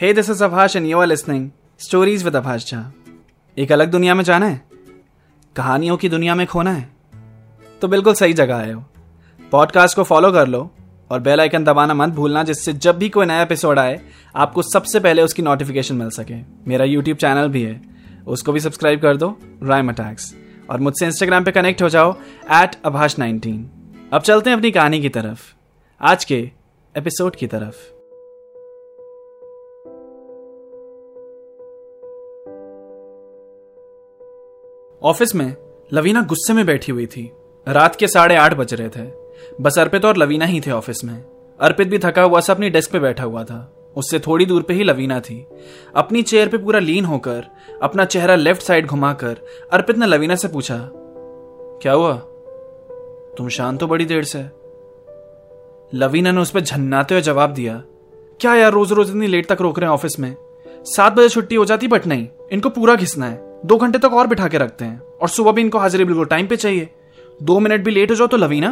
Hey this is Abhash and you are listening stories with Abhash Jha एक अलग दुनिया में जाना है। कहानियों की दुनिया में खोना है। तो बिल्कुल सही जगह आए हो पॉडकास्ट को फॉलो कर लो और बेल आइकन दबाना मत भूलना, जिससे जब भी कोई नया एपिसोड आए, आपको सबसे पहले उसकी नोटिफिकेशन मिल सके। मेरा यूट्यूब चैनल भी है। उसको भी सब्सक्राइब कर दो राइम अटैक्स और मुझसे इंस्टाग्राम पे कनेक्ट हो जाओ एट अभाष नाइनटीन अब चलते हैं अपनी कहानी की तरफ़। आज के एपिसोड की तरफ़। ऑफ़िस में लवीना गुस्से में बैठी हुई थी। रात के साढ़े आठ बज रहे थे। बस अर्पित और लवीना ही थे ऑफ़िस में। अर्पित भी थका हुआ सा अपनी डेस्क पे बैठा हुआ था। उससे थोड़ी दूर पे ही लवीना थी। अपनी चेयर पे पूरा लीन होकर, अपना चेहरा लेफ़्ट साइड घुमाकर, अर्पित ने लवीना से पूछा, क्या हुआ? तुम शांत हो बड़ी देर से? लवीना ने उस पर झन्नाते हुए जवाब दिया, क्या यार रोज रोज इतनी लेट तक रोक रहे हैं ऑफ़िस में? सात बजे छुट्टी हो जाती, बट नहीं, इनको पूरा घिसना है। दो घंटे तक और बिठा के रखते हैं। और सुबह भी इनको हाजिरी बिल्कुल टाइम पे चाहिए। दो मिनट भी लेट हो जाओ तो लवीना,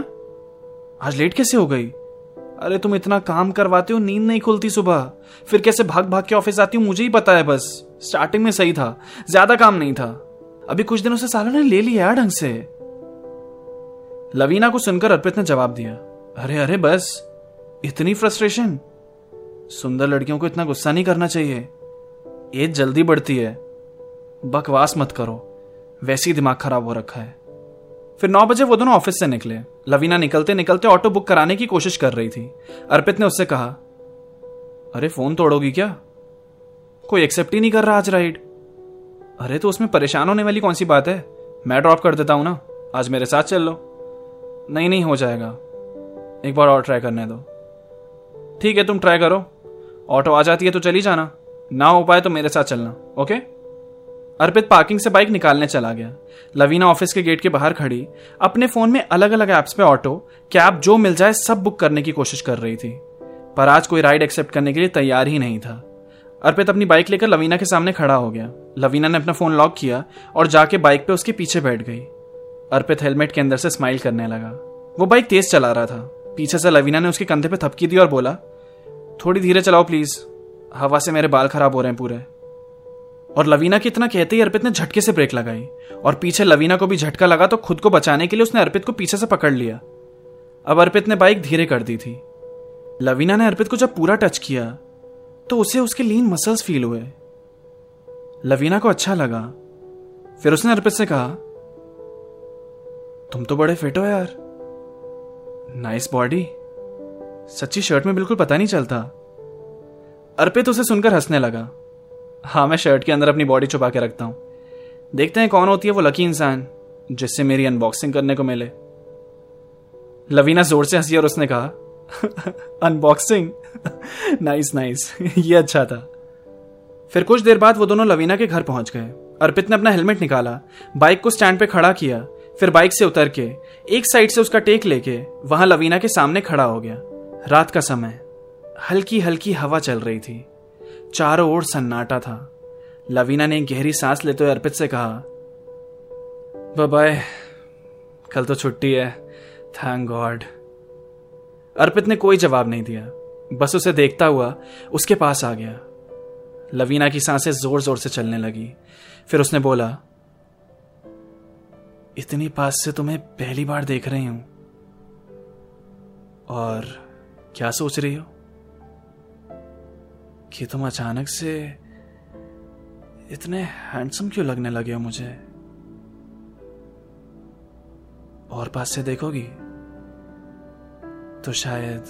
आज लेट कैसे हो गई? अरे तुम इतना काम करवाते हो, नींद नहीं खुलती सुबह। फिर कैसे भाग भाग के ऑफ़िस आती हूँ, मुझे ही पता है बस। स्टार्टिंग में सही था, ज़्यादा काम नहीं था। अभी कुछ दिनों से सालों ने ले लिया ढंग से। लवीना को सुनकर अर्पित ने जवाब दिया, अरे अरे बस, इतनी फ्रस्ट्रेशन। सुंदर लड़कियों को इतना गुस्सा नहीं करना चाहिए। एज जल्दी बढ़ती है। बकवास मत करो। वैसे ही दिमाग खराब हो रखा है। फिर नौ बजे वो दोनों ऑफ़िस से निकले। लवीना निकलते निकलते ऑटो बुक कराने की कोशिश कर रही थी। अर्पित ने उससे कहा, अरे, फ़ोन तोड़ोगी क्या? कोई एक्सेप्ट ही नहीं कर रहा आज राइड। अरे तो उसमें परेशान होने वाली कौन सी बात है? मैं ड्रॉप कर देता हूँ ना? आज मेरे साथ चल लो। नहीं नहीं, हो जाएगा। एक बार और ट्राई करने दो। ठीक है, तुम ट्राई करो। ऑटो आ जाती है तो चली जाना। ना हो पाए तो मेरे साथ चलना। ओके? अर्पित पार्किंग से बाइक निकालने चला गया। लवीना ऑफ़िस के गेट के बाहर खड़ी, अपने फ़ोन में अलग अलग एप्स पे ऑटो, कैब, जो मिल जाए, सब बुक करने की कोशिश कर रही थी। पर आज कोई राइड एक्सेप्ट करने के लिए तैयार ही नहीं था। अर्पित अपनी बाइक लेकर लवीना के सामने खड़ा हो गया। लवीना ने अपना फ़ोन लॉक किया और जाके बाइक पे उसके पीछे बैठ गई। अर्पित हेलमेट के अंदर से स्माइल करने लगा। वो बाइक तेज चला रहा था। पीछे से लवीना ने उसके कंधे पे थपकी दी और बोला, थोड़ी धीरे चलाओ, प्लीज़। हवा से मेरे बाल खराब हो रहे हैं पूरे। और लवीना की इतना कहते ही अर्पित ने झटके से ब्रेक लगाई। और पीछे लवीना को भी झटका लगा तो खुद को बचाने के लिए उसने अर्पित को पीछे से पकड़ लिया। अब अर्पित ने बाइक धीरे कर दी थी। लवीना ने अर्पित को जब पूरा टच किया तो उसे उसके लीन मसल्स फील हुए। लवीना को अच्छा लगा। फिर उसने अर्पित से कहा, तुम तो बड़े फिट हो यार। नाइस बॉडी सच्ची शर्ट में बिल्कुल पता नहीं चलता। अर्पित उसे सुनकर हंसने लगा। हाँ मैं शर्ट के अंदर अपनी बॉडी छुपा के रखता हूँ। देखते हैं कौन होती है वो लकी इंसान, जिससे मेरी अनबॉक्सिंग करने को मिले। लवीना ज़ोर से हँसी और उसने कहा अनबॉक्सिंग नाइस नाइस ये अच्छा था। फिर कुछ देर बाद वो दोनों लवीना के घर पहुँच गए। अर्पित ने अपना हेलमेट निकाला बाइक को स्टैंड पे खड़ा किया, फिर बाइक से उतर के, एक साइड से उसका टेक लेके, वहाँ लवीना के सामने खड़ा हो गया। रात का समय। हल्की हल्की हवा चल रही थी। चारों ओर सन्नाटा था। लवीना ने गहरी सांस लेते हुए अर्पित से कहा बाय कल तो छुट्टी है थैंक गॉड अर्पित ने कोई जवाब नहीं दिया। बस उसे देखता हुआ उसके पास आ गया। लवीना की साँसें ज़ोर ज़ोर से चलने लगी। फिर उसने बोला, इतनी पास से तुम्हें पहली बार देख रही हूँ। और क्या सोच रही हो? कि तुम अचानक से? इतने हैंडसम क्यों लगने लगे हो मुझे? और पास से देखोगी? तो शायद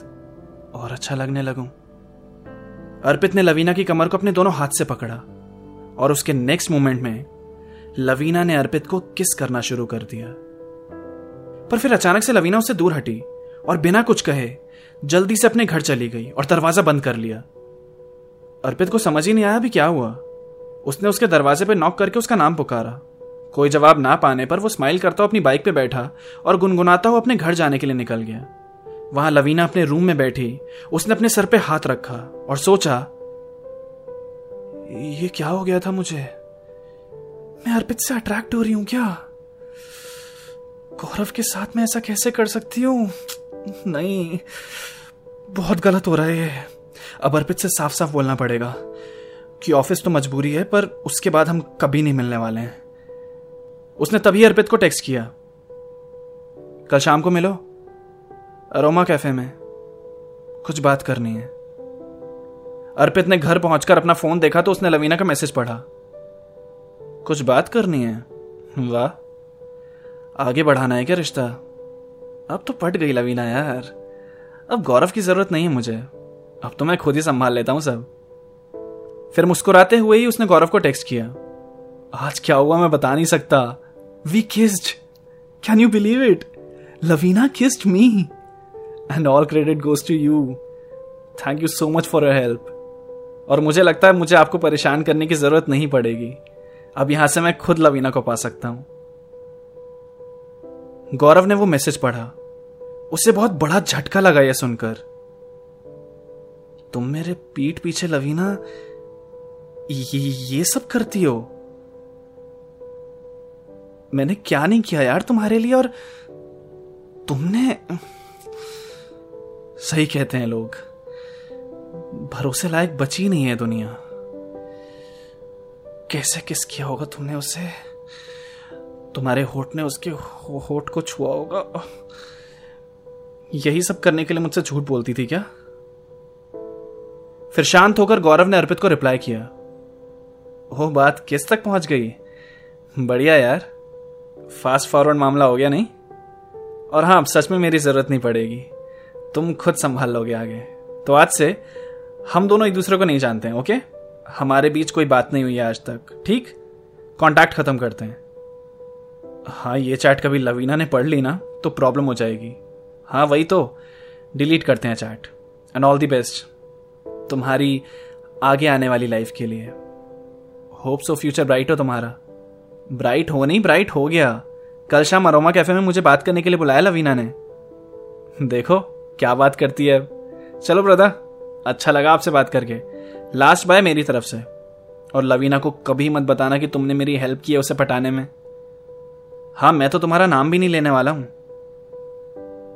और अच्छा लगने लगूं। अर्पित ने लवीना की कमर को अपने दोनों हाथ से पकड़ा और उसके नेक्स्ट मोमेंट में लवीना ने अर्पित को किस करना शुरू कर दिया। पर फिर अचानक से लवीना उससे दूर हटी और बिना कुछ कहे जल्दी से अपने घर चली गई और दरवाज़ा बंद कर लिया। अर्पित को समझ ही नहीं आया भी क्या हुआ। उसने उसके दरवाजे पर नॉक करके उसका नाम पुकारा। कोई जवाब ना पाने पर वो स्माइल करता हुआ अपनी बाइक पे बैठा और गुनगुनाता हुआ अपने घर जाने के लिए निकल गया। वहाँ लवीना अपने रूम में बैठी, उसने अपने सर पे हाथ रखा और सोचा, ये क्या हो गया था मुझे? मैं अर्पित से अट्रैक्ट हो रही हूँ क्या? गौरव के साथ मैं ऐसा कैसे कर सकती हूँ? नहीं, बहुत गलत हो रहा है अब अर्पित से साफ़ साफ़ बोलना पड़ेगा कि ऑफ़िस तो मजबूरी है, पर उसके बाद हम कभी नहीं मिलने वाले हैं। उसने तभी अर्पित को टेक्स्ट किया। कल शाम को मिलो। अरोमा कैफ़े में। कुछ बात करनी है। अर्पित ने घर पहुंचकर अपना फ़ोन देखा तो उसने लवीना का मैसेज पढ़ा। कुछ बात करनी है? वाह। आगे बढ़ाना है क्या रिश्ता? अब तो पट गई लवीना यार। अब गौरव की ज़रूरत नहीं है मुझे। अब तो मैं खुद ही संभाल लेता हूँ सब। फिर मुस्कुराते हुए ही उसने गौरव को टेक्स्ट किया। आज क्या हुआ मैं बता नहीं सकता। We kissed can you believe it Lavina kissed me and all credit goes to you thank you so much for your help और मुझे लगता है मुझे आपको परेशान करने की ज़रूरत नहीं पड़ेगी। अब यहाँ से मैं खुद लवीना को पा सकता हूँ। गौरव ने वो मैसेज पढ़ा। उसे बहुत बड़ा झटका लगा यह सुनकर। तुम मेरे पीठ पीछे लवीना ये, ये सब करती हो। मैंने क्या नहीं किया यार तुम्हारे लिए और तुमने सही कहते हैं लोग भरोसे लायक बची नहीं है दुनिया। कैसे किस किया होगा तुमने उसे? तुम्हारे होठ ने उसके होठ को छुआ होगा। यही सब करने के लिए मुझसे झूठ बोलती थी क्या? फिर शांत होकर गौरव ने अर्पित को रिप्लाई किया। वो बात किस तक पहुँच गई? बढ़िया यार। फास्ट फॉरवर्ड मामला हो गया नहीं? और हाँ सच में मेरी ज़रूरत नहीं पड़ेगी। तुम खुद संभाल लोगे आगे। तो आज से हम दोनों एक दूसरे को नहीं जानते हैं ओके? हमारे बीच कोई बात नहीं हुई है आज तक, ठीक? कांटेक्ट खत्म करते हैं। हाँ ये चैट कभी लवीना ने पढ़ ली ना तो प्रॉब्लम हो जाएगी। हाँ वही तो। डिलीट करते हैं chat and all the best तुम्हारी आगे आने वाली लाइफ के लिए। होप सो फ्यूचर ब्राइट हो तुम्हारा। ब्राइट हो नहीं ब्राइट हो गया। कल शाम अरोमा कैफ़े में मुझे बात करने के लिए बुलाया लवीना ने। देखो, क्या बात करती है। चलो ब्रदर अच्छा लगा आपसे बात करके। लास्ट बाय मेरी तरफ़ से। और लवीना को कभी मत बताना कि तुमने मेरी हेल्प की है उसे पटाने में। हाँ मैं तो तुम्हारा नाम भी नहीं लेने वाला हूँ।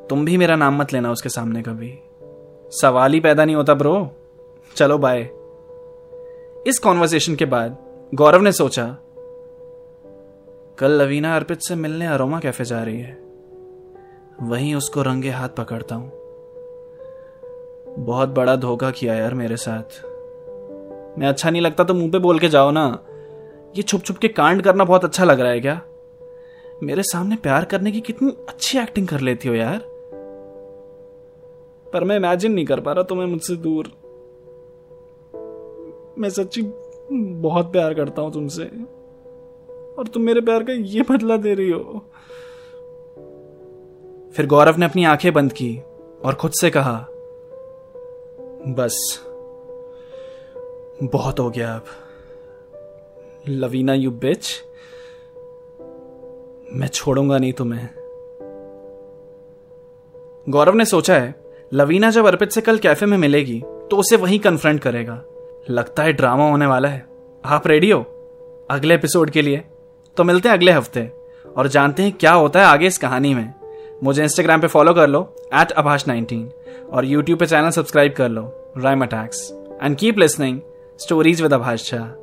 तुम भी मेरा नाम मत लेना उसके सामने कभी। सवाल ही पैदा नहीं होता ब्रो चलो बाय इस कॉन्वर्सेशन के बाद, गौरव ने सोचा, कल लवीना अर्पित से मिलने अरोमा कैफ़े जा रही है। वहीं उसको रंगे हाथ पकड़ता हूँ। बहुत बड़ा धोखा किया यार मेरे साथ। मैं अच्छा नहीं लगता तो मुँह पे बोल के जाओ ना। ये छुप छुप के कांड करना बहुत अच्छा लग रहा है क्या? मेरे सामने प्यार करने की कितनी अच्छी एक्टिंग कर लेती हो यार। पर मैं इमेजिन नहीं कर पा रहा तुम्हें मुझसे दूर। मैं सच्ची बहुत प्यार करता हूँ तुमसे। और तुम मेरे प्यार का ये बदला दे रही हो। फिर गौरव ने अपनी आँखें बंद की और खुद से कहा, बस, बहुत हो गया अब। लवीना यू बिच मैं छोड़ूँगा नहीं तुम्हें। गौरव ने सोचा है, लवीना जब अर्पित से कल कैफ़े में मिलेगी तो उसे वहीं कन्फ्रंट करेगा। लगता है ड्रामा होने वाला है। आप रेडी हो? अगले एपिसोड के लिए। तो मिलते हैं अगले हफ़्ते। और जानते हैं क्या होता है आगे इस कहानी में। मुझे इंस्टाग्राम पे फॉलो कर लो एट अभाष नाइनटीन और यूट्यूब पे चैनल सब्सक्राइब कर लो rhyme attacks and keep listening stories with Abhash Jha